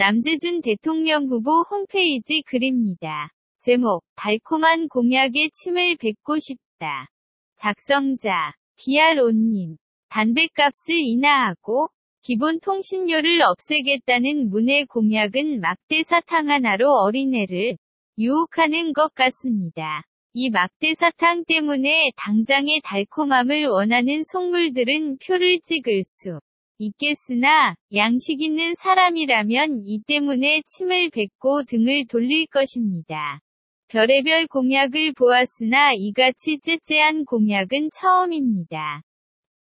남재준 대통령 후보 홈페이지 글입니다. 제목, 달콤한 공약에 침을 뱉고 싶다. 작성자, DRO님. 담배값을 인하하고, 기본 통신료를 없애겠다는 문의 공약은 막대 사탕 하나로 어린애를 유혹하는 것 같습니다. 이 막대 사탕 때문에 당장의 달콤함을 원하는 속물들은 표를 찍을 수 있겠으나 양식 있는 사람이라면 이 때문에 침을 뱉고 등을 돌릴 것입니다. 별의별 공약을 보았으나 이같이 째째한 공약은 처음입니다.